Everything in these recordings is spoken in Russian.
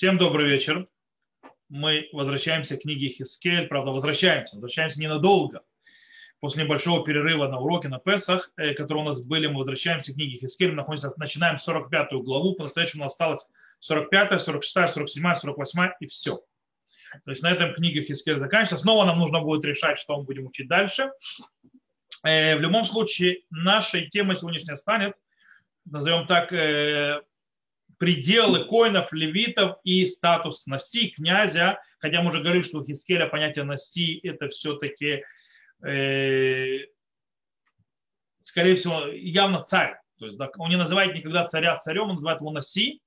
Всем добрый вечер. Мы возвращаемся к книге Хискель. Правда, возвращаемся. Возвращаемся ненадолго. После небольшого перерыва на уроке на Песах, э, которые у нас были, мы возвращаемся к книге Хискель. Мы находимся, начинаем 45 главу. По-настоящему у нас осталось 45, 46, 47, 48 и все. То есть на этом книга Хискель заканчивается. Снова нам нужно будет решать, что мы будем учить дальше. Э, в любом случае, нашей темой сегодняшняя станет, назовем так, э, пределы коинов, левитов и статус носи, князя. Хотя мы уже говорили, что у Хискеля понятие носи это все-таки, э, скорее всего, явно царь. То есть да, он не называет никогда царя царем, он называет его носи.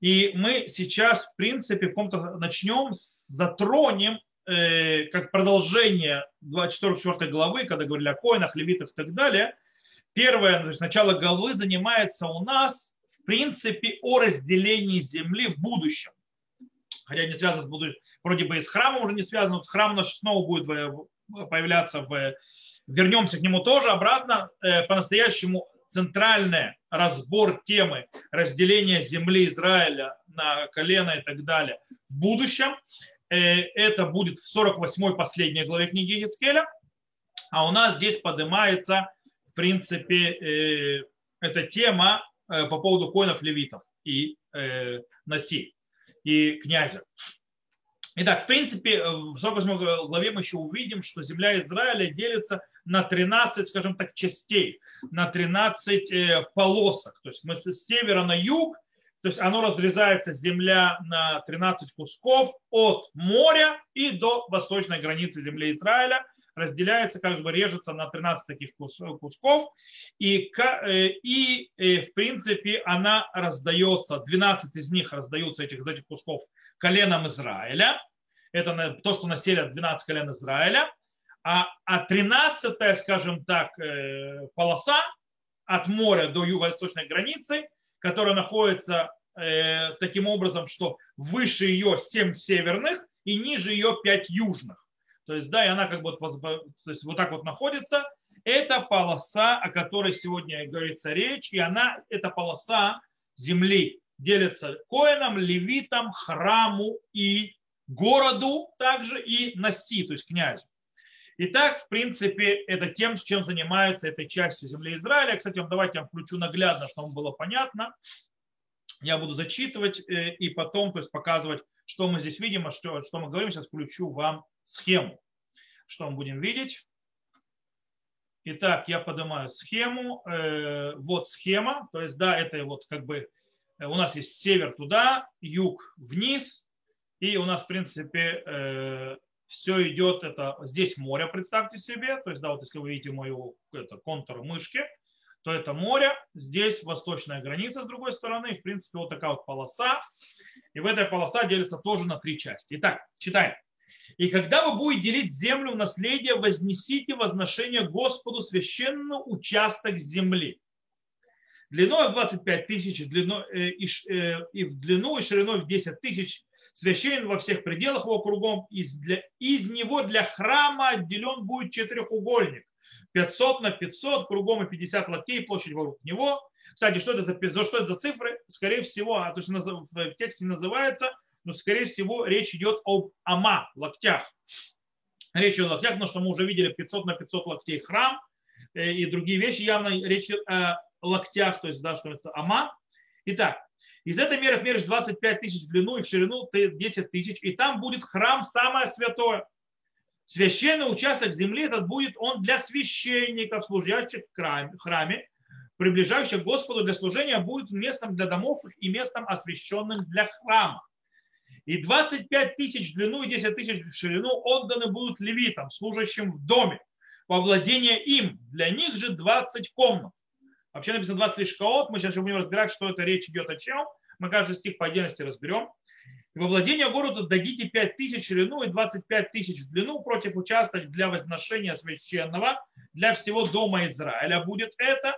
И мы сейчас, в принципе, в каком-то начнем, затронем э, как продолжение 24 главы, когда говорили о коинах, левитах и так далее. Первое, то есть начало главы занимается у нас в принципе, о разделении земли в будущем. Хотя не связано с будущим, вроде бы и с храмом уже не связано, но с храмом наш снова будет появляться в... Вернемся к нему тоже обратно. Э, по-настоящему центральный разбор темы разделения земли Израиля на колено и так далее в будущем. Э, это будет в 48-й последней главе книги Ецкеля. А у нас здесь поднимается, в принципе, э, эта тема по поводу коинов левитов и э, Наси, и князя. Итак, в принципе, в 48 главе мы еще увидим, что земля Израиля делится на 13, скажем так, частей, на 13 э, полосок. То есть мы с севера на юг, то есть оно разрезается, земля, на 13 кусков от моря и до восточной границы земли Израиля разделяется, как бы режется на 13 таких кусков, и, э, и, э, в принципе она раздается, 12 из них раздаются этих, из этих кусков коленам Израиля, это то, что населят 12 колен Израиля, а, а 13 скажем так, э, полоса от моря до юго-восточной границы, которая находится таким образом, что выше ее 7 северных и ниже ее 5 южных. То есть, да, и она как бы то есть, вот так вот находится. Это полоса, о которой сегодня говорится речь, и она, эта полоса земли делится коинам, левитам, храму и городу также и носи, то есть князю. Итак, в принципе, это тем, чем занимается этой частью земли Израиля. Кстати, вам давайте я включу наглядно, чтобы было понятно. Я буду зачитывать э, и потом то есть, показывать, что мы здесь видим, а что, что мы говорим. Сейчас включу вам схему. Что мы будем видеть? Итак, я поднимаю схему. Э, вот схема. То есть, да, это вот как бы э, у нас есть север туда, юг вниз. И у нас, в принципе, э, все идет, это здесь море, представьте себе. То есть, да, вот если вы видите мою это, контур мышки, то это море, здесь восточная граница с другой стороны, в принципе, вот такая вот полоса. И в этой полоса делится тоже на три части. Итак, читаем. И когда вы будете делить землю в наследие, вознесите возношение Господу священный участок земли. Длиной в 25 тысяч, длиной, э, и, э, и в длину и шириной в 10 тысяч, священен во всех пределах его кругом. Из, для, из него для храма отделен будет четырехугольник. 500 на 500, кругом и 50 локтей, площадь вокруг него. Кстати, что это за, что это за цифры? Скорее всего, а, то есть в тексте называется но, скорее всего, речь идет об ама, локтях. Речь идет о локтях, потому что мы уже видели 500 на 500 локтей храм э, и другие вещи. Явно речь идет о локтях, то есть, да, что это ама. Итак, из этой меры меришь 25 тысяч в длину и в ширину 10 тысяч, и там будет храм самое святое. Священный участок земли этот будет он для священников, служащих в храме, приближающих к Господу для служения, будет местом для домов и местом освященным для храма. И 25 тысяч в длину и 10 тысяч в ширину отданы будут левитам, служащим в доме, во владение им. Для них же 20 комнат. Вообще написано 20 лишь. Мы сейчас будем разбирать, что это речь идет о чем. Мы каждый стих по отдельности разберем. И во владение города дадите 5 тысяч в ширину и 25 тысяч в длину против участок для возношения священного. Для всего дома Израиля будет это.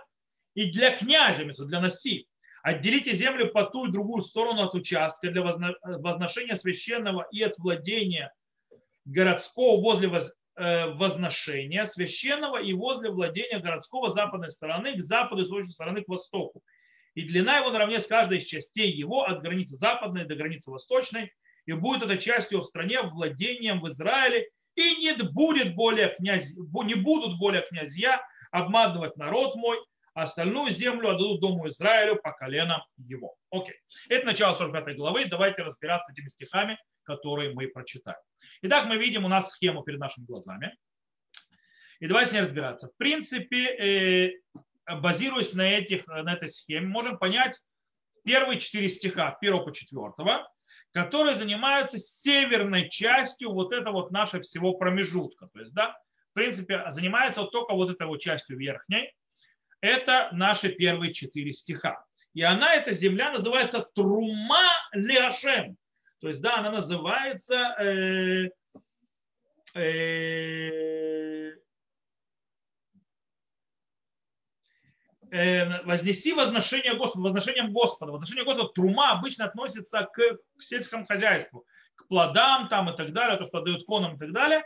И для князя, для носи Отделите землю по ту и другую сторону от участка для возношения священного и от владения городского возле э, возношения священного и возле владения городского западной стороны к западу и с стороны к востоку. и длина его наравне с каждой из частей его от границы западной до границы восточной, и будет эта частью в стране владением в Израиле, и не будет более князь, не будут более князья обманывать народ мой, остальную землю отдадут Дому Израилю по коленам его. Окей. Это начало 45 главы. Давайте разбираться этими стихами, которые мы прочитаем. Итак, мы видим у нас схему перед нашими глазами. И давайте с ней разбираться. В принципе, э, базируясь на, этих, на этой схеме, можем понять первые четыре стиха, первого по четвертого, которые занимаются северной частью вот этого вот нашего всего промежутка. То есть, да, в принципе, занимается вот только вот этой вот частью верхней. Это наши первые четыре стиха. И она, эта земля, называется Трума Леашем. То есть, да, она называется э, э, Э, вознести возношение Господа, возношением Господа. Возношение Господа, трума обычно относится к, к сельскому хозяйству, к плодам там и так далее, то, что дают конам и так далее.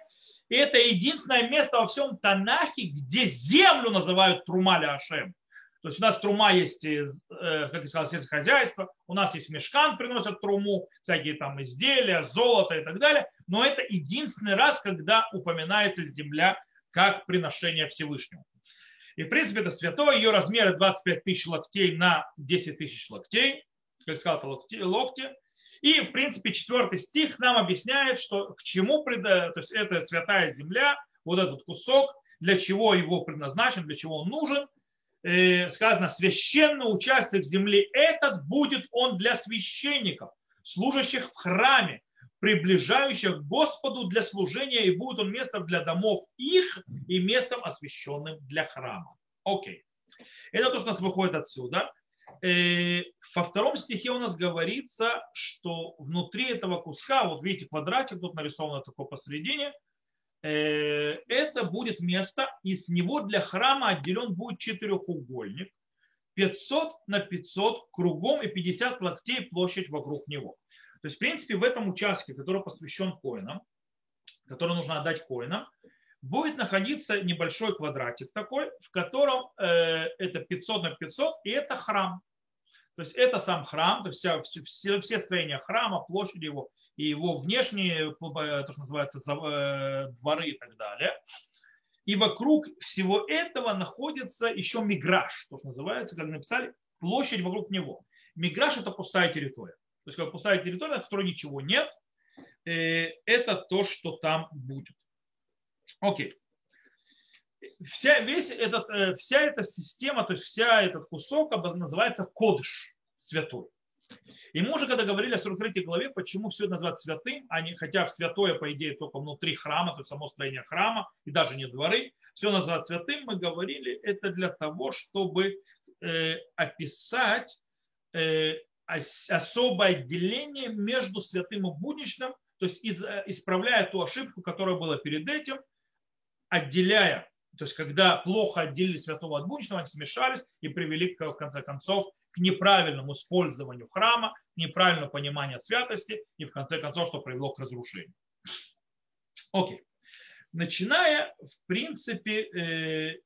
И это единственное место во всем Танахе, где землю называют трума Ашем. То есть у нас трума есть, э, как я сказал, сельское хозяйство, у нас есть мешкан, приносят труму, всякие там изделия, золото и так далее. Но это единственный раз, когда упоминается земля как приношение Всевышнему. И, в принципе, это святое. Ее размеры 25 тысяч локтей на 10 тысяч локтей. Как сказал, это локти, локти. И, в принципе, четвертый стих нам объясняет, что к чему, то есть это святая земля, вот этот кусок, для чего его предназначен, для чего он нужен. Э, сказано, священный участок земли этот будет он для священников, служащих в храме, приближающих к Господу для служения, и будет он местом для домов их и местом освященным для храма. Окей. Это то, что у нас выходит отсюда. Э, во втором стихе у нас говорится, что внутри этого куска, вот видите, квадратик тут нарисовано такое посередине, э, это будет место, и с него для храма отделен будет четырехугольник, 500 на 500 кругом и 50 локтей площадь вокруг него. То есть, в принципе, в этом участке, который посвящен коинам, который нужно отдать коинам, будет находиться небольшой квадратик такой, в котором э, это 500 на 500, и это храм. То есть это сам храм, то есть вся, все, все строения храма, площади его и его внешние, то, что называется, э, дворы и так далее. И вокруг всего этого находится еще миграж, то, что называется, как написали, площадь вокруг него. Миграж – это пустая территория. То есть как пустая территория, на которой ничего нет, э, это то, что там будет. Окей. Вся, весь этот, э, вся эта система, то есть вся этот кусок называется кодыш, святой. И мы уже когда говорили о 43 главе, почему все это называется святым, а не, хотя святое, по идее, только внутри храма, то есть само строение храма, и даже не дворы, все называется святым, мы говорили, это для того, чтобы э, описать э, особое отделение между святым и будничным, то есть э, исправляя ту ошибку, которая была перед этим, отделяя, то есть когда плохо отделили святого от будничного, они смешались и привели, в конце концов, к неправильному использованию храма, к неправильному пониманию святости и, в конце концов, что привело к разрушению. Окей. Начиная, в принципе, э,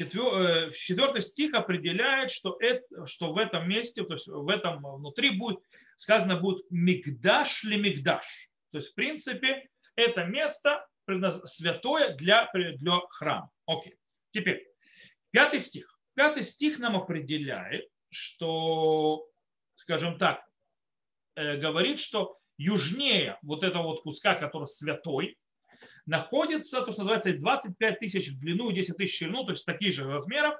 Э, четвертый стих определяет, что, это, что в этом месте, то есть в этом внутри будет сказано будет мигдаш ли мигдаш. То есть, в принципе, это место святое для, для храма. Окей. Теперь, пятый стих. Пятый стих нам определяет, что, скажем так, э, говорит, что южнее вот этого вот куска, который святой, находится, то, что называется, 25 тысяч в длину и 10 тысяч в ширину, то есть таких же размеров,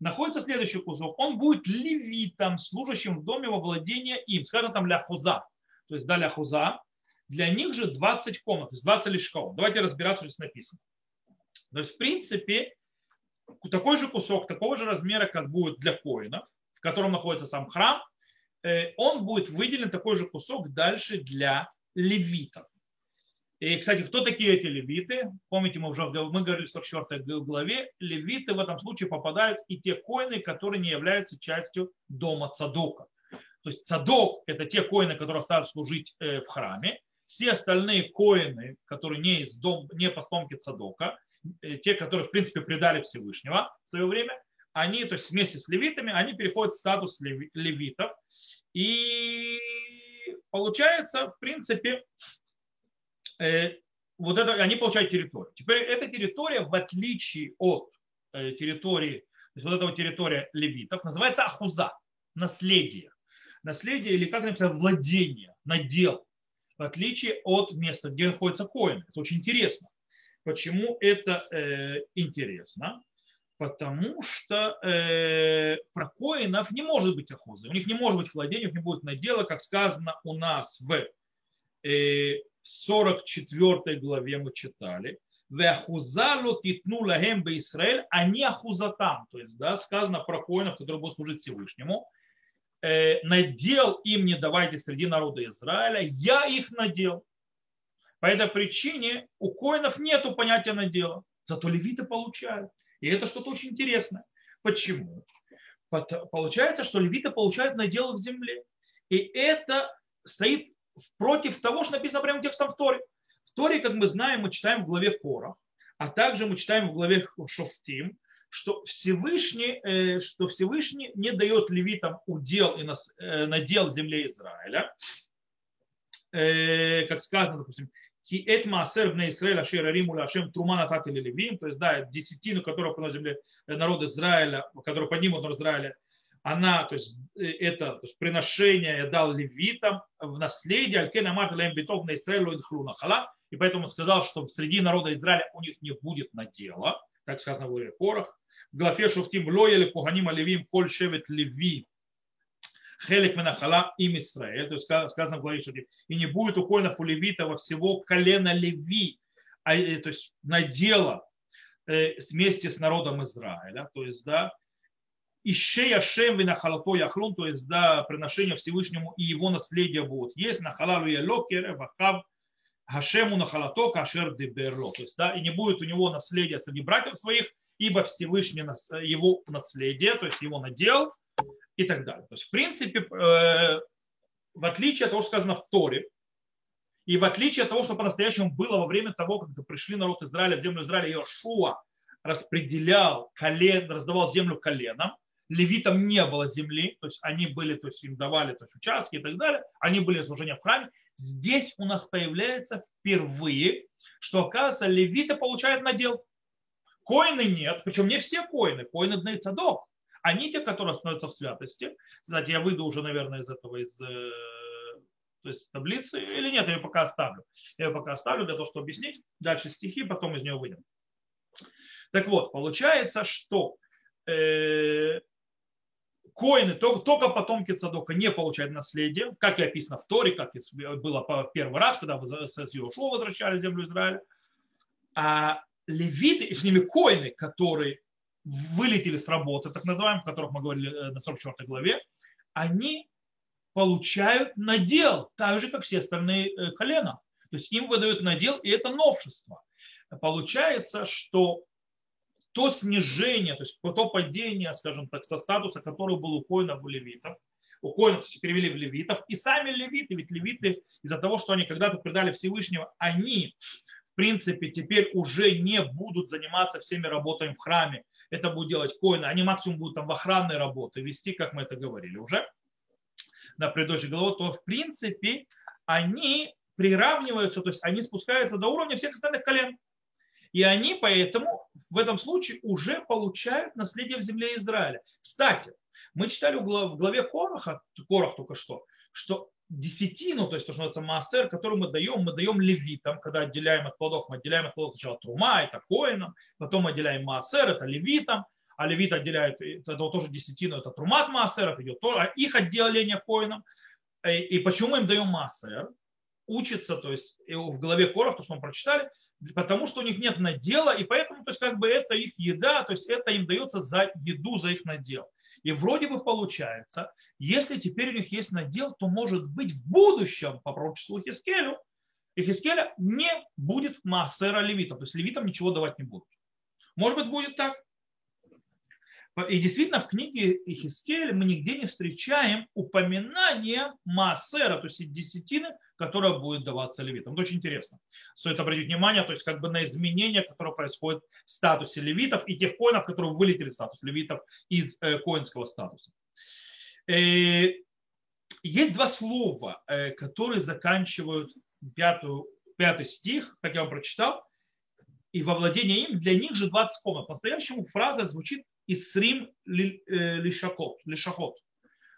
находится следующий кусок. Он будет левитом, служащим в доме во владение им. Скажем там ляхуза. То есть да, ляхуза. Для них же 20 комнат, то есть 20 лишков. Давайте разбираться, что здесь написано. То есть, в принципе, такой же кусок, такого же размера, как будет для коина, в котором находится сам храм, э, он будет выделен такой же кусок дальше для левитов. И, кстати, кто такие эти левиты? Помните, мы уже мы говорили в 44 главе, левиты в этом случае попадают и те коины, которые не являются частью дома Цадока. То есть Цадок – это те коины, которые стали служить э, в храме. Все остальные коины, которые не, из дом, не потомки Цадока, те, которые, в принципе, предали Всевышнего в свое время, они, то есть вместе с левитами, они переходят в статус левитов. И получается, в принципе, э, вот это, они получают территорию. Теперь эта территория, в отличие от э, территории, то есть вот этого территория левитов, называется ахуза, наследие. Наследие или, как написано, владение, надел, в отличие от места, где находится коин. Это очень интересно. Почему это э, интересно? Потому что э, про коинов не может быть охозы. У них не может быть владения, у них не будет надела, как сказано у нас в э, 44 главе мы читали. Веахузалу титну лагем бы Израиль, а не ахузатам. То есть да, сказано про коинов, которые будут служить Всевышнему. Э, надел им не давайте среди народа Израиля, я их надел. По этой причине у коинов нет понятия надела, зато левиты получают. И это что-то очень интересное. Почему? Получается, что левиты получают надел в земле. И это стоит против того, что написано прямо текстом в Торе. В Торе, как мы знаем, мы читаем в главе Корах, а также мы читаем в главе Шофтим, что Всевышний, э, что Всевышний не дает левитам удел и э, надел в земле Израиля, э, как сказано, допустим, Ки эт маасер бне Исраэля ашер ариму лашем трума натат или левим, то есть, да, десятину, которую земле народ Израиля, который поднимут народ Израиля, она, то есть э, это то есть приношение я дал левитам в наследие, алькен амат лем битов на Израилю хала, и поэтому сказал, что среди народа Израиля у них не будет надела, так сказано в главе Корах. В главе Шуфтим лоели куханим левим коль шевет леви хелек менахала им Израиль, то есть сказано в главе Шуфтим, и не будет у коинов у левита во всего колена леви, а, э, то есть надела э, вместе с народом Израиля, то есть, да, Ищей Ашем винахалато яхлун, то есть да, приношение Всевышнему и его наследие будут. Есть нахалалу ялокер, вахав Хашему нахалато кашер деберло. То есть, да, и не будет у него наследия среди братьев своих, ибо Всевышний его наследие, то есть его надел и так далее. То есть, в принципе, э, в отличие от того, что сказано в Торе, и в отличие от того, что по-настоящему было во время того, когда пришли народ Израиля в землю Израиля, Иошуа распределял колен, раздавал землю коленам, левитам не было земли, то есть они были, то есть им давали то есть, участки и так далее, они были служения в храме. Здесь у нас появляется впервые, что, оказывается, левиты получают надел. Коины нет, причем не все коины, коины Дней Цадок. Они те, которые становятся в святости. Кстати, я выйду уже, наверное, из этого, из э, то есть таблицы, или нет, я ее пока оставлю. Я ее пока оставлю для того, чтобы объяснить. Дальше стихи, потом из нее выйдем. Так вот, получается, что э, коины, только потомки Цадока не получают наследие, как и описано в Торе, как было в первый раз, когда с Иошуа возвращали землю Израиля. А левиты, с ними коины, которые вылетели с работы, так называемых, о которых мы говорили э, на 44 главе, они получают надел, так же, как все остальные э, колена. То есть им выдают надел, и это новшество. Получается, что то снижение, то есть то падение, скажем так, со статуса, который был у коинов у левитов, у коинов перевели в левитов, и сами левиты, ведь левиты из-за того, что они когда-то предали Всевышнего, они в принципе теперь уже не будут заниматься всеми работами в храме, это будут делать коины, они максимум будут там в охранной работе вести, как мы это говорили уже на предыдущей голове, то в принципе они приравниваются, то есть они спускаются до уровня всех остальных колен. И они поэтому в этом случае уже получают наследие в земле Израиля. Кстати, мы читали в главе Короха, Корох только что, что десятину, то есть то, что называется массер, который мы даем, мы даем левитам, когда отделяем от плодов, мы отделяем от плодов сначала трума, это коинам, потом мы отделяем массер, это левитам, а левит отделяют, это тоже десятину, это трумат массер, это идет а их отделение коинам. И, и почему мы им даем массер? Учится, то есть в главе Коров, то, что мы прочитали, потому что у них нет надела, и поэтому то есть, как бы это их еда, то есть это им дается за еду, за их надел. И вроде бы получается, если теперь у них есть надел, то может быть в будущем, по пророчеству Хискелю, Хискеля не будет массера левитов, то есть левитам ничего давать не будут. Может быть, будет так. И действительно, в книге Ихискеля мы нигде не встречаем упоминания Маасера, то есть десятины которая будет даваться левитам. Это очень интересно. Стоит обратить внимание, то есть как бы на изменения, которые происходят в статусе левитов и тех коинов, которые вылетели в статус левитов из э, коинского статуса. Э, есть два слова, э, которые заканчивают пятую, пятый стих, как я вам прочитал, и во владение им для них же 20 комнат. По-настоящему фраза звучит «Исрим лишакот», лишахот.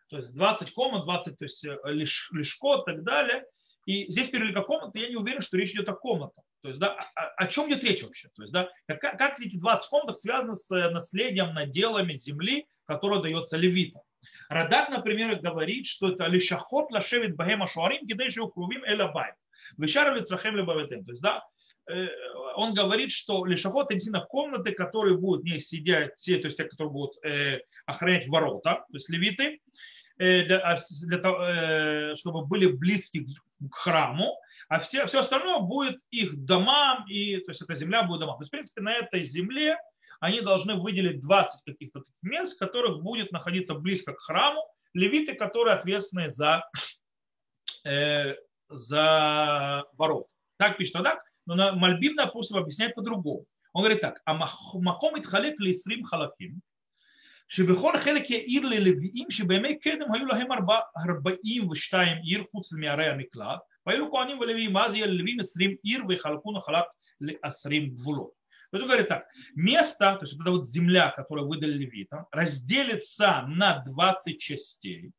То есть 20 комнат, 20 то есть, лиш, лишко и так далее. И здесь перелика комнаты, я не уверен, что речь идет о комнатах. То есть, да, о, о чем идет речь вообще? То есть, да, как, как эти 20 комнат связаны с наследием, наделами земли, которое дается левитам? Радак, например, говорит, что это лишахот лашевит бахема шуарим, гидейши укрувим элабай. Вишар лицрахем лебаветем. То есть, да, э, он говорит, что лишахот это действительно комнаты, которые будут не сидеть, те, то есть те, которые будут э, охранять ворота, то есть левиты, э, для, а для того, э, чтобы были близки к храму, а все, все остальное будет их домам, и, то есть эта земля будет домам. То есть, в принципе, на этой земле они должны выделить 20 каких-то мест, в которых будет находиться близко к храму левиты, которые ответственны за, э, за ворот. Так пишет так, но на Мальбим, допустим, объясняет по-другому. Он говорит так, а маком итхалек лисрим халаким, שבכל חלק יעיר ללוויים שבימי קדם היו להם 42 עיר חוץ מערי המקלט והיו כהנים ולוויים אז יהיה ללוויים 20 עיר ויחלקו נחלק ל-20 גבולות то есть он говорит так, место, то есть вот эта вот земля, которую выдали левитам, разделится на 20 частей,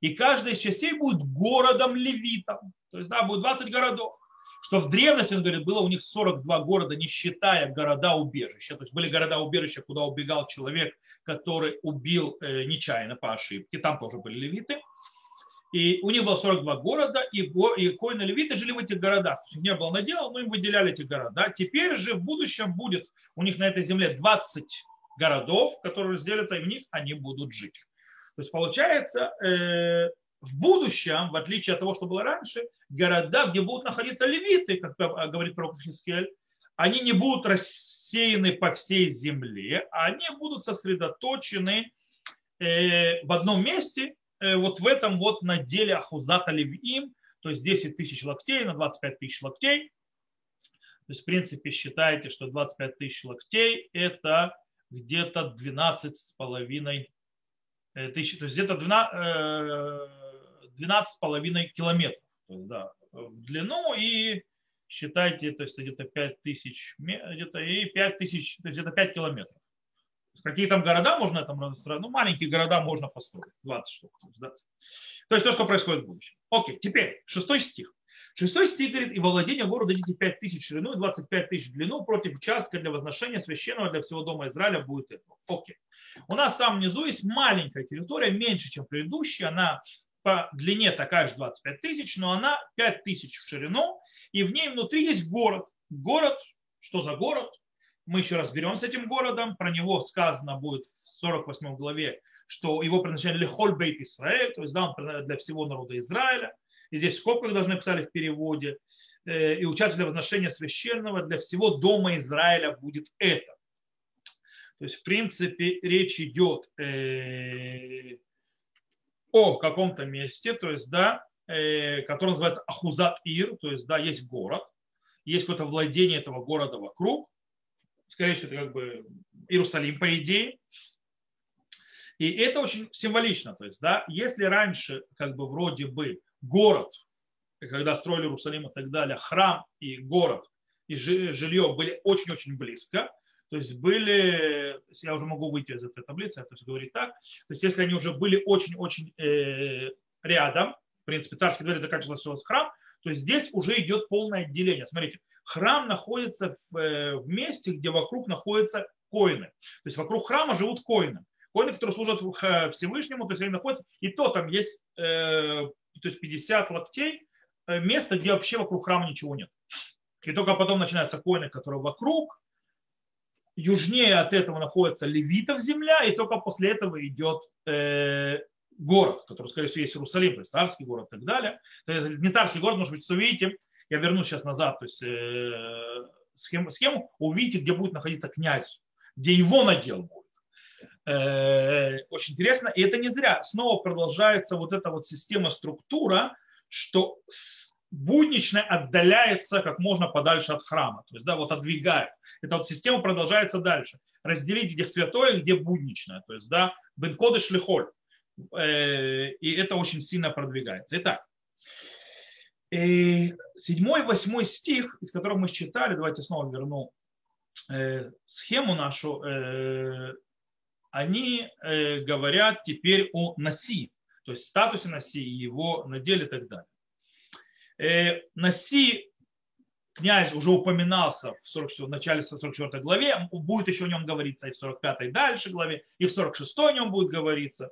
и каждая из частей будет городом левитом. То есть, да, будет 20 городов. Что в древности, он говорит, было у них 42 города, не считая города-убежища. То есть были города-убежища, куда убегал человек, который убил э, нечаянно по ошибке. Там тоже были левиты. И у них было 42 города, и, и коины левиты жили в этих городах. То есть не было надела, но им выделяли эти города. Теперь же в будущем будет у них на этой земле 20 городов, которые разделятся, и в них они будут жить. То есть получается, э, в будущем, в отличие от того, что было раньше, города, где будут находиться левиты, как говорит пророк Хискель, они не будут рассеяны по всей земле, а они будут сосредоточены э, в одном месте, Э, вот в этом вот наделе Ахузата Левиим, то есть 10 тысяч локтей на 25 тысяч локтей. То есть, в принципе, считайте, что 25 тысяч локтей это где-то 12 с половиной э, тысяч, то есть где-то 12, 12 с половиной километров то есть, да, в длину и считайте, то есть где-то 5 тысяч, где-то и 5 тысяч, то есть где-то 5 километров. Какие там города можно там разостроить? Ну, маленькие города можно построить, 20 штук. Да? То есть то, что происходит в будущем. Окей, теперь шестой стих. Шестой стих говорит, и владение города дадите 5 тысяч ширину и 25 тысяч длину против участка для возношения священного для всего дома Израиля будет это. Окей. У нас там внизу есть маленькая территория, меньше, чем предыдущая. Она по длине такая же 25 тысяч, но она 5 тысяч в ширину, и в ней внутри есть город. Город, что за город? мы еще разберем с этим городом. Про него сказано будет в 48 главе, что его предназначение Лехоль Бейт Израиль, то есть да, он для всего народа Израиля. И здесь в должны писали в переводе. Э, и участие для возношения священного для всего дома Израиля будет это. То есть, в принципе, речь идет э, о каком-то месте, то есть, да, э, который называется Ахузат Ир, то есть, да, есть город, есть какое-то владение этого города вокруг, скорее всего, это как бы Иерусалим, по идее. И это очень символично. То есть, да, если раньше, как бы вроде бы, город, когда строили Иерусалим и так далее, храм и город и жилье были очень-очень близко, то есть были, я уже могу выйти из этой таблицы, то есть говорить так, то есть если они уже были очень-очень э, рядом, в принципе, царский дворец заканчивался у вас храм, то здесь уже идет полное отделение. Смотрите, храм находится в, э, в месте, где вокруг находятся коины. То есть вокруг храма живут коины. Коины, которые служат Всевышнему, то есть они находятся, и то там есть э, то есть 50 локтей, э, место, где вообще вокруг храма ничего нет. И только потом начинаются коины, которые вокруг. Южнее от этого находится левитов земля, и только после этого идет э, город, который, скорее всего, есть Иерусалим, то есть царский город и так далее. Не царский город, может быть, увидите, я вернусь сейчас назад, то есть э, схему, схему, увидите, где будет находиться князь, где его надел будет. Э, очень интересно. И это не зря. Снова продолжается вот эта вот система, структура, что будничное отдаляется как можно подальше от храма. То есть, да, вот отдвигает. Эта вот система продолжается дальше. Разделить, где святое, где будничное. То есть, да, бенкоды шлихоль. Э, и это очень сильно продвигается. Итак, э, седьмой, восьмой стих, из которого мы читали, давайте снова верну э, схему нашу, они говорят теперь о носи, то есть статусе носи, его наделе и так далее. Э, Наси, князь, уже упоминался в, 40, в начале 44 главе, будет еще о нем говориться и в 45 дальше главе, и в 46 о нем будет говориться.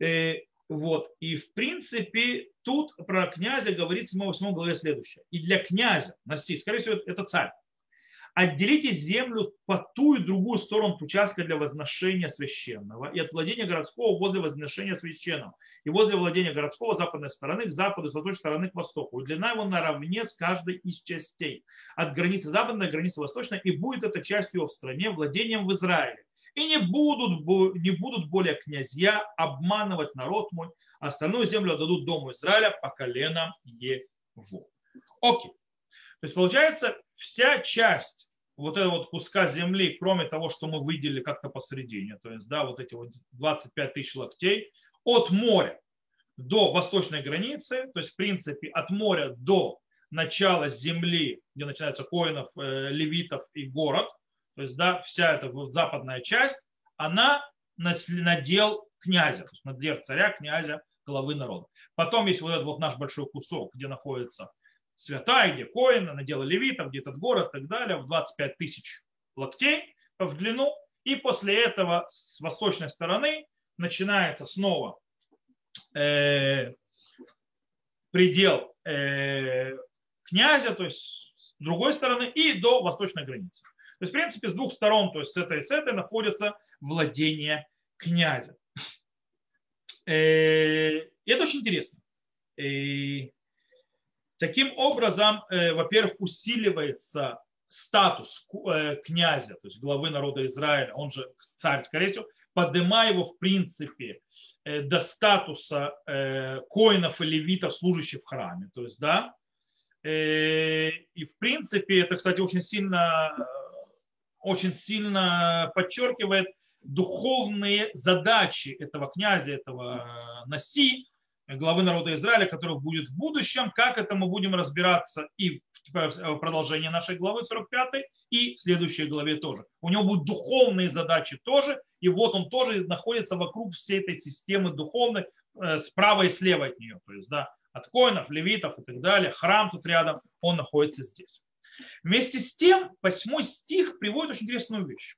Э, вот. И в принципе тут про князя говорится в 8 главе следующее. И для князя, Наси, скорее всего, это царь, Отделите землю по ту и другую сторону участка для возношения священного и от владения городского возле возношения священного и возле владения городского западной стороны к западу, с восточной стороны к востоку. И длина его наравне с каждой из частей от границы западной до границы восточной и будет эта частью его в стране владением в Израиле. И не будут, не будут более князья обманывать народ мой, а остальную землю отдадут дому Израиля по коленам его. Окей. То есть получается вся часть вот этого вот куска земли, кроме того, что мы выделили как-то посередине, то есть, да, вот эти вот 25 тысяч локтей, от моря до восточной границы, то есть, в принципе, от моря до начала земли, где начинается коинов, э, левитов и город, то есть, да, вся эта вот западная часть, она надел князя, то есть надел царя, князя, главы народа. Потом есть вот этот вот наш большой кусок, где находится святая, где коина, надела левитов, где этот город и так далее, в 25 тысяч локтей в длину. И после этого с восточной стороны начинается снова э, предел э, князя, то есть с другой стороны, и до восточной границы. То есть, в принципе, с двух сторон, то есть с этой и с этой, находится владение князя. Э, и это очень интересно. И Таким образом, э, во-первых, усиливается статус э, князя, то есть главы народа Израиля, он же царь, скорее всего, поднимая его, в принципе, э, до статуса коинов и левитов, служащих в храме. То есть, да, и в принципе, это, кстати, очень сильно, очень сильно подчеркивает духовные задачи этого князя, этого Наси, главы народа Израиля, который будет в будущем. Как это мы будем разбираться и в продолжении нашей главы 45 и в следующей главе тоже. У него будут духовные задачи тоже, и вот он тоже находится вокруг всей этой системы духовной, э, справа и слева от нее. То есть, да, от коинов, левитов и так далее. Храм тут рядом, он находится здесь. Вместе с тем, восьмой стих приводит очень интересную вещь.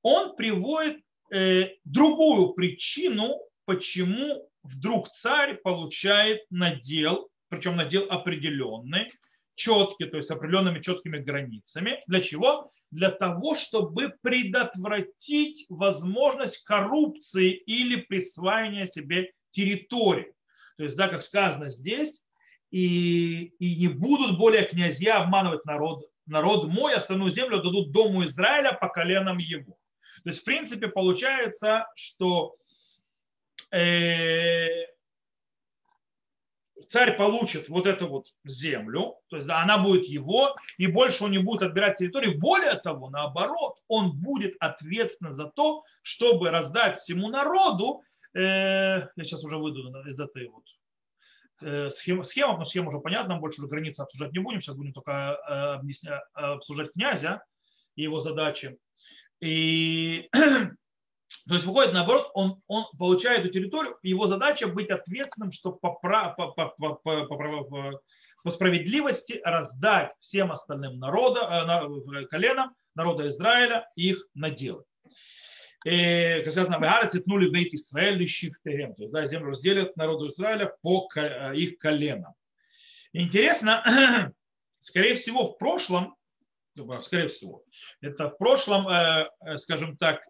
Он приводит э, другую причину, почему вдруг царь получает надел, причем надел определенный, четкий, то есть определенными четкими границами. Для чего? Для того, чтобы предотвратить возможность коррупции или присваивания себе территории. То есть, да, как сказано здесь, и, и не будут более князья обманывать народ, народ мой, остальную землю дадут дому Израиля по коленам его. То есть, в принципе, получается, что царь получит вот эту вот землю, то есть она будет его, и больше он не будет отбирать территорию. Более того, наоборот, он будет ответственен за то, чтобы раздать всему народу, э, я сейчас уже выйду из этой вот э, схемы, схема, но схема уже понятна, больше уже границы обсуждать не будем, сейчас будем только обсуждать князя и его задачи. И То есть выходит наоборот, он, он получает эту территорию, его задача быть ответственным, чтобы по, по, по, по, по, по, справедливости раздать всем остальным народам, э, коленам народа Израиля их наделы. И, как сказано, Вегара цитнули бейт Израиль шифтегем. То есть, да, землю разделят народу Израиля по э, их коленам. Интересно, скорее всего, в прошлом, скорее всего, это в прошлом, э, скажем так,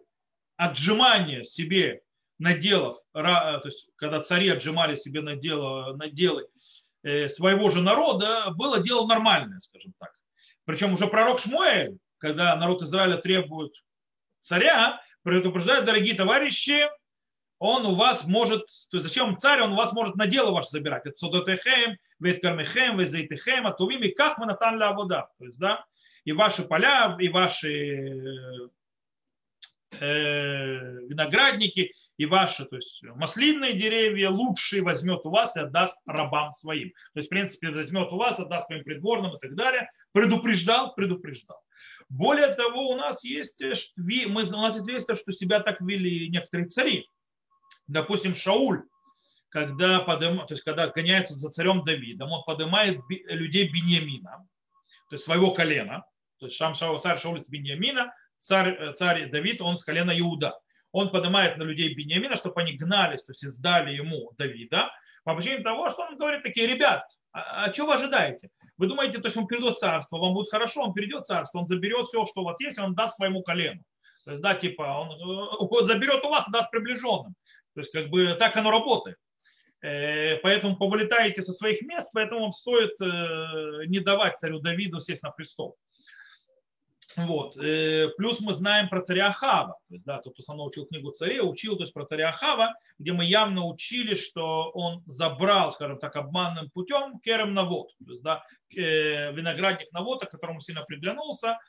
отжимание себе наделов, то есть когда цари отжимали себе наделы, наделы э, своего же народа, было дело нормальное, скажем так. Причем уже пророк Шмуэль, когда народ Израиля требует царя, предупреждает, дорогие товарищи, он у вас может, то есть зачем царь, он у вас может на дело ваше забирать. Это судотехем, веткармехем, везейтехем, атувим, и как мы натан ля вода. То есть, да, и ваши поля, и ваши э, виноградники, и ваши, то есть маслинные деревья лучшие возьмет у вас и отдаст рабам своим. То есть, в принципе, возьмет у вас, отдаст своим придворным и так далее. Предупреждал, предупреждал. Более того, у нас есть, э, мы, у нас известно, что себя так вели некоторые цари. Допустим, Шауль, когда, подым, то есть, когда гоняется за царем Давидом, он поднимает людей Беньямина, то есть своего колена. То есть Шам Шауль, царь Шауль с Беньямина, царь, э, царь Давид, он с колена Иуда. Он поднимает на людей Беньямина, чтобы они гнались, то есть сдали ему Давида, по причине того, что он говорит такие, ребят, а, а что вы ожидаете? Вы думаете, то есть он перейдет царство, вам будет хорошо, он перейдет царство, он заберет все, что у вас есть, и он даст своему колену. То есть, да, типа, он э, заберет у вас и даст приближенным. То есть, как бы так оно работает. Э, поэтому повылетаете со своих мест, поэтому вам стоит не давать царю Давиду сесть на престол. Вот. Э, плюс мы знаем про царя Ахава. То есть, да, тот, кто со мной учил книгу царей, учил то есть, про царя Ахава, где мы явно учили, что он забрал, скажем так, обманным путем керем навод. То есть, да, э, виноградник навода, которому сильно приглянулся,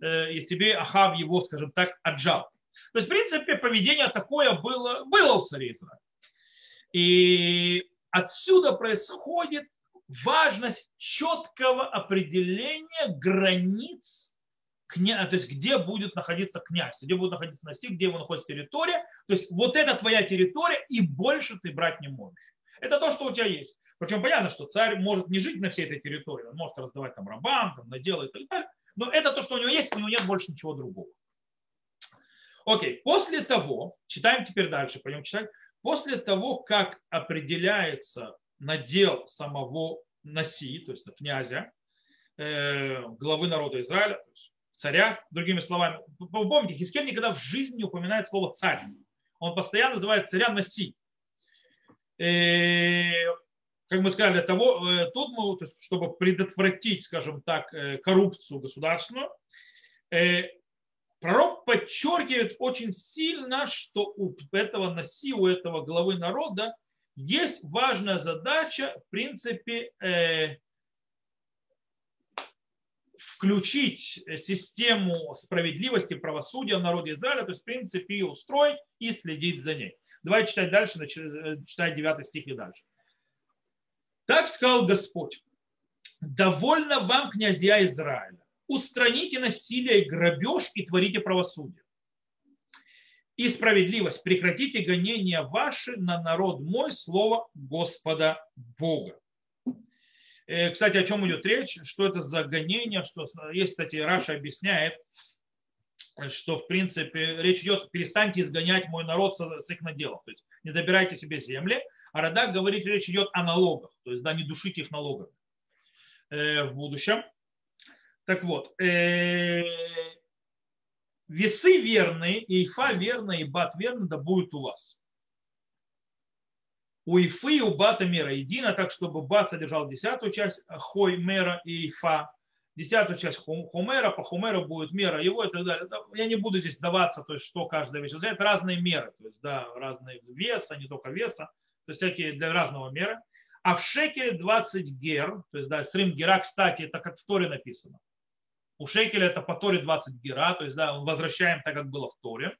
э, и себе Ахав его, скажем так, отжал. То есть, в принципе, поведение такое было, было у царя Израиля. И отсюда происходит важность четкого определения границ кня... то есть где будет находиться князь, где будет находиться носитель, где его находится территория. То есть вот это твоя территория, и больше ты брать не можешь. Это то, что у тебя есть. Причем понятно, что царь может не жить на всей этой территории, он может раздавать там рабам, там, наделы и так далее. Но это то, что у него есть, у него нет больше ничего другого. Окей, после того, читаем теперь дальше, пойдем читать. После того, как определяется надел самого Наси, то есть князя, э, главы народа Израиля, то есть царя, другими словами. Помните, Хискель никогда в жизни не упоминает слово царь. Он постоянно называет царя Наси. И, э, как мы сказали, того, э, тут мы, то есть, чтобы предотвратить, скажем так, э, коррупцию государственную, пророк подчеркивает очень сильно, что у этого Наси, у этого главы народа есть важная задача, в принципе, включить систему справедливости, правосудия в народе Израиля, то есть, в принципе, и устроить и следить за ней. Давайте читать дальше, э, читать 9 стих и дальше. Так сказал Господь, довольно вам, князья Израиля, устраните насилие и грабеж и творите правосудие. И справедливость, прекратите гонения ваши на народ мой, слово Господа Бога. Э, кстати, о чем идет речь, что это за гонение, что есть, кстати, Раша объясняет, что, в принципе, речь идет, перестаньте изгонять мой народ с их наделов, то есть не забирайте себе земли, а Радак говорит, речь идет о налогах, то есть, да, не душите их налогами э, в будущем. Так вот, э, весы верные, и Ифа верная, и Бат верный, да будет у вас у Ифы и у Бата мера едино, так чтобы Бат содержал десятую часть Хой мера и Ифа, десятую часть Хумера, по Хумеру будет мера его и так далее. Я не буду здесь сдаваться, то есть что каждая вещь. Это разные меры, то есть да, разные веса, не только веса, то есть всякие для разного мера. А в шекеле 20 гер, то есть да, срим гера, кстати, это как в Торе написано. У шекеля это по Торе 20 гера, то есть да, возвращаем так, как было в Торе.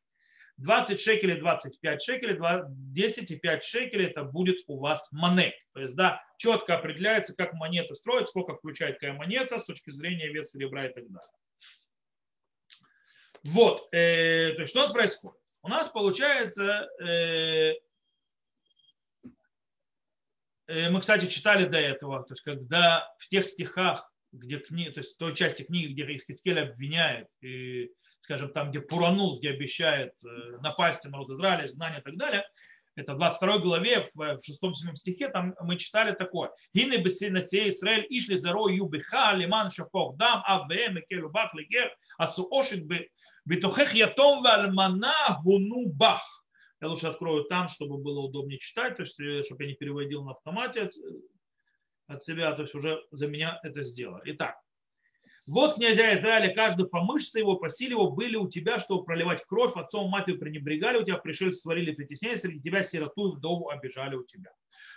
20 шекелей, 25 шекелей, 10 и 5 шекелей это будет у вас монет. То есть, да, четко определяется, как монета строит, сколько включает какая монета с точки зрения веса серебра и так далее. Вот, э, то есть что у нас происходит? У нас получается, э, э, мы, кстати, читали до этого, то есть когда в тех стихах, где книга, то есть в той части книги, где Искискель обвиняет и скажем, там, где Пуранул, где обещает э, напасть на народ Израиля, изгнание и так далее, это в 22 главе, в 6-7 стихе, там мы читали такое. Гины на сей Израиль, ишли заро юбиха, лиман шапох дам, аввем, экелу бах, лигер, асу ошит битохех ятом вальмана гуну бах. Я лучше открою там, чтобы было удобнее читать, то есть, э, чтобы я не переводил на автомате от, себя, то есть уже за меня это сделано. Итак, Вот князья Израиля, каждый по мышце его, по силе его были у тебя, чтобы проливать кровь, отцом матерью пренебрегали у тебя, пришельцы творили притеснение, среди тебя сироту и вдову обижали у тебя.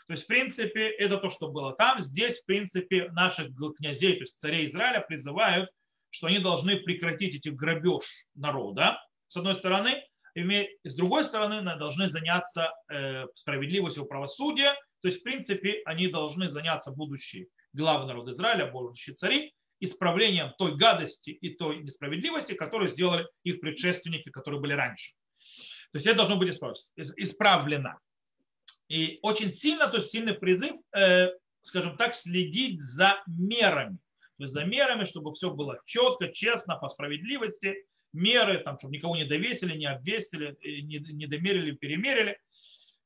То есть, в принципе, это то, что было там. Здесь, в принципе, наших князей, то есть царей Израиля призывают, что они должны прекратить эти грабеж народа, с одной стороны, и с другой стороны, должны заняться э, справедливостью правосудия, то есть, в принципе, они должны заняться будущие главы народа Израиля, будущие цари, исправлением той гадости и той несправедливости, которую сделали их предшественники, которые были раньше. То есть это должно быть исправлено. И очень сильно, то есть сильный призыв, э, скажем так, следить за мерами. То есть за мерами, чтобы все было четко, честно, по справедливости. Меры, там, чтобы никого не довесили, не обвесили, не, не домерили, перемерили.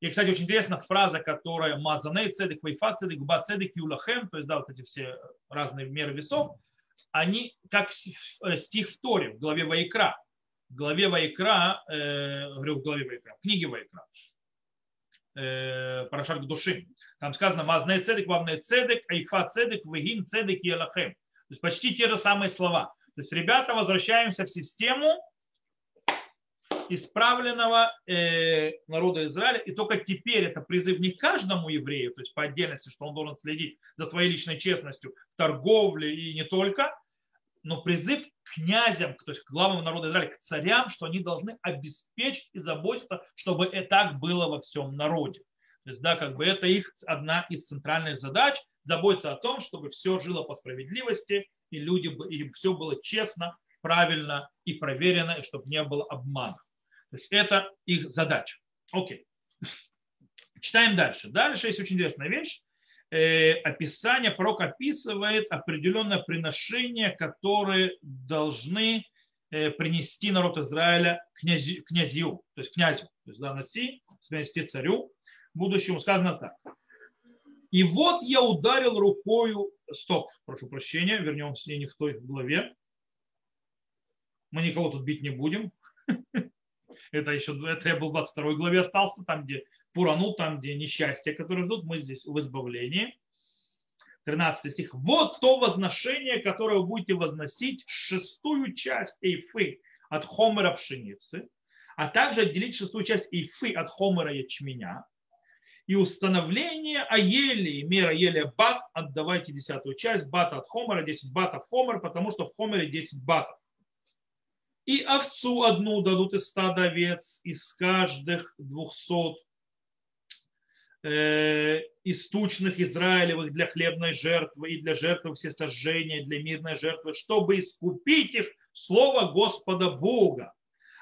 И, кстати, очень интересна фраза, которая «мазаней цедек вейфа цедек ба цедек юлахем», то есть, да, вот эти все разные меры весов, они как э, стих в Торе, в главе Вайкра. В главе Вайкра, э, говорю, в главе Вайкра, в книге Вайкра, э, Парашат души. Там сказано «Мазней цедек, вавней цедек, айфа цедек, вегин цедек и То есть почти те же самые слова. То есть, ребята, возвращаемся в систему, исправленного э, народа Израиля. И только теперь это призыв не каждому еврею, то есть по отдельности, что он должен следить за своей личной честностью в торговле и не только, но призыв к князям, то есть к главам народа Израиля, к царям, что они должны обеспечить и заботиться, чтобы и так было во всем народе. То есть, да, как бы это их одна из центральных задач, заботиться о том, чтобы все жило по справедливости, и люди, и все было честно, правильно и проверено, и чтобы не было обмана. То есть это их задача. Окей. Читаем дальше. Дальше есть очень интересная вещь. Э, описание, пророк описывает определенное приношение, которые должны э, принести народ Израиля князю, князью, то есть князю, то есть да, носи, принести царю будущему. Сказано так. И вот я ударил рукою, стоп, прошу прощения, вернемся не в той главе. Мы никого тут бить не будем. Это еще это я был в 22 главе остался, там, где Пурану, там, где несчастье, которые ждут, мы здесь в избавлении. 13 стих. Вот то возношение, которое вы будете возносить шестую часть эйфы от хомера пшеницы, а также отделить шестую часть эйфы от хомера ячменя, и установление аели, мера ели бат, отдавайте десятую часть, бата от хомера, 10 батов хомер, потому что в хомере 10 батов и овцу одну дадут из стада овец, из каждых двухсот э, из Израилевых для хлебной жертвы и для жертвы все сожжения, для мирной жертвы, чтобы искупить их слово Господа Бога.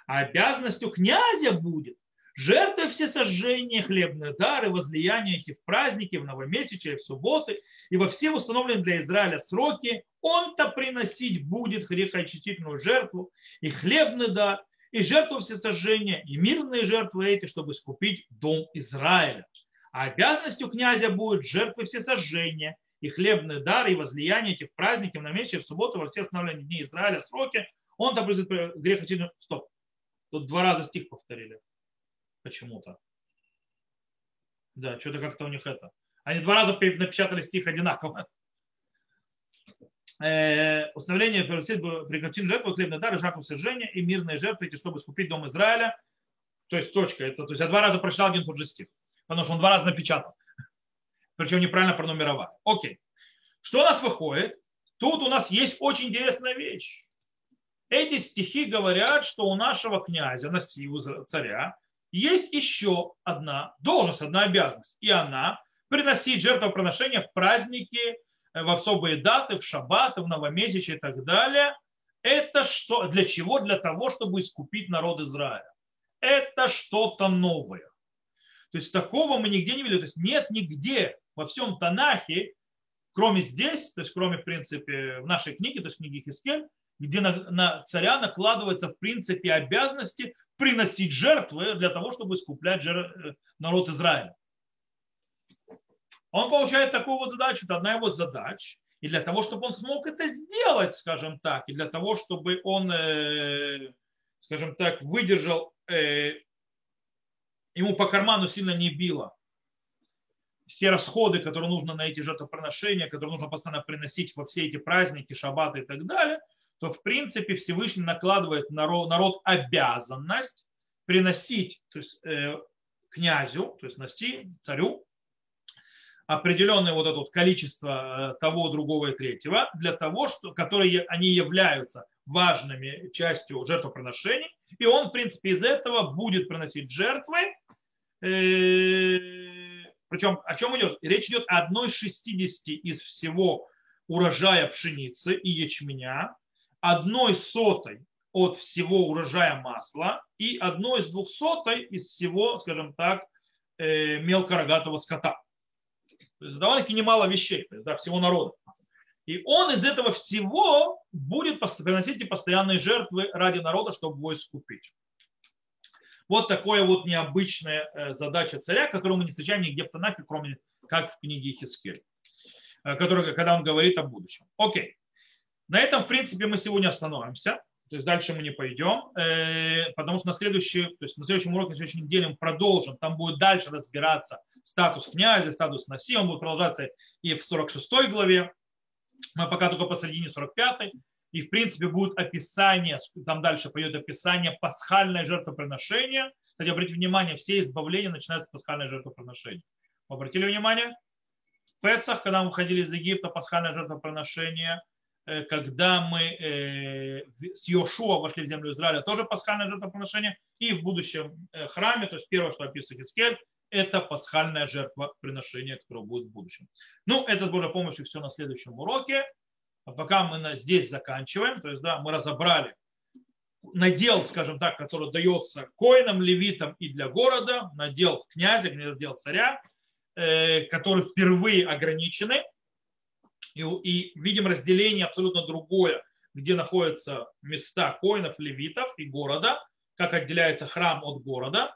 А обязанностью князя будет жертвы все сожжения, хлебные дары, возлияния эти в праздники, в новомесячие, в субботы и во все установленные для Израиля сроки, он-то приносить будет грехоочистительную жертву и хлебный дар, и жертву все сожжения, и мирные жертвы эти, чтобы скупить дом Израиля. А обязанностью князя будет жертвы все сожжения, и хлебный дар, и возлияние этих праздников на месяц, в субботу, во все установленные дни Израиля, сроки, он там будет грехоочистительную... Стоп. Тут два раза стих повторили почему-то. Да, что-то как-то у них это. Они два раза напечатали стих одинаково. Э, установление причин жертвы, хлебный дар, жертву сожжения и мирные жертвы, эти, чтобы скупить дом Израиля. То есть точка. Это, то есть я два раза прочитал один тот же стих. Потому что он два раза напечатал. Причем неправильно пронумеровал. Окей. Что у нас выходит? Тут у нас есть очень интересная вещь. Эти стихи говорят, что у нашего князя, Насиву, царя, есть еще одна должность, одна обязанность. И она приносить жертвоприношения в праздники, э, в особые даты, в шаббаты, в новомесячие и так далее. Это что? Для чего? Для того, чтобы искупить народ Израиля. Это что-то новое. То есть такого мы нигде не видели. То есть нет нигде во всем Танахе, кроме здесь, то есть кроме, в принципе, в нашей книге, то есть книге Хискель, где на, на царя накладывается, в принципе, обязанности приносить жертвы для того, чтобы искуплять э, народ Израиля. Он получает такую вот задачу, это одна его задач. И для того, чтобы он смог это сделать, скажем так, и для того, чтобы он, э, скажем так, выдержал, э, ему по карману сильно не било все расходы, которые нужно на эти жертвоприношения, которые нужно постоянно приносить во все эти праздники, шаббаты и так далее, то в принципе Всевышний накладывает народ, народ обязанность приносить то есть, э, князю, то есть носи царю, определенное вот это вот количество э, того, другого и третьего, для того, что, которые они являются важными частью жертвоприношений, и он, в принципе, из этого будет приносить жертвы, э, причем о чем идет? Речь идет о одной шестидесяти из всего урожая пшеницы и ячменя, одной сотой от всего урожая масла и одной из двухсотой из всего, скажем так, э, мелкорогатого скота. То есть довольно-таки немало вещей, то есть, да, всего народа. И он из этого всего будет приносить и постоянные жертвы ради народа, чтобы его искупить. Вот такая вот необычная э, задача царя, которую мы не встречаем нигде в Танахе, кроме как в книге Хискель, э, который, когда он говорит о будущем. Окей. На этом, в принципе, мы сегодня остановимся. То есть дальше мы не пойдем, э, потому что на, следующий, то есть на следующем уроке, на следующей неделе мы продолжим. Там будет дальше разбираться статус князя, статус Наси. Он будет продолжаться и в 46 главе. Мы пока только посередине 45 и в принципе будет описание, там дальше пойдет описание пасхальное жертвоприношения. Кстати, обратите внимание, все избавления начинаются с пасхального жертвоприношения. Вы обратили внимание? В Песах, когда мы выходили из Египта, пасхальное жертвоприношение, когда мы э, с Йошуа вошли в землю Израиля, тоже пасхальное жертвоприношение, и в будущем э, храме, то есть первое, что описывает Искель, это пасхальное жертвоприношение, которое будет в будущем. Ну, это с Божьей помощью все на следующем уроке. А пока мы здесь заканчиваем, то есть да, мы разобрали надел, скажем так, который дается коинам, левитам и для города, надел князя, надел царя, э, которые впервые ограничены. И, и видим разделение абсолютно другое, где находятся места коинов, левитов и города, как отделяется храм от города.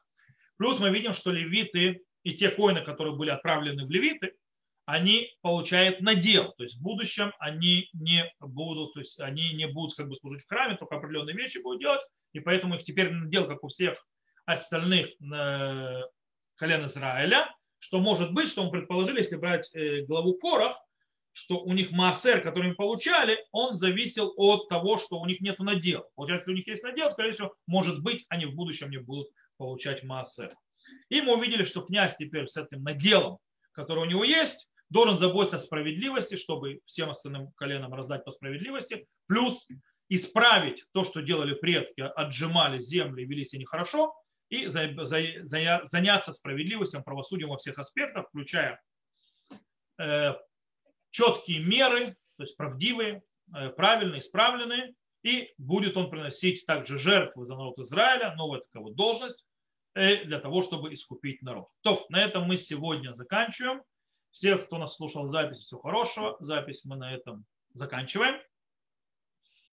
Плюс мы видим, что левиты и те коины, которые были отправлены в левиты, они получают надел, то есть в будущем они не будут, то есть они не будут как бы служить в храме, только определенные вещи будут делать, и поэтому их теперь надел, как у всех остальных колен Израиля, что может быть, что мы предположили, если брать э, главу Корах, что у них массер, который они получали, он зависел от того, что у них нет надел. Получается, если у них есть надел, скорее всего, может быть, они в будущем не будут получать массер. И мы увидели, что князь теперь с этим наделом, который у него есть, должен заботиться о справедливости, чтобы всем остальным коленам раздать по справедливости, плюс исправить то, что делали предки, отжимали земли, вели себя нехорошо, и заняться справедливостью, правосудием во всех аспектах, включая э, четкие меры, то есть правдивые, э, правильные, исправленные, и будет он приносить также жертвы за народ Израиля, новая такая должность, э, для того, чтобы искупить народ. То, на этом мы сегодня заканчиваем. Всех, кто нас слушал запись, всего хорошего. Запись мы на этом заканчиваем.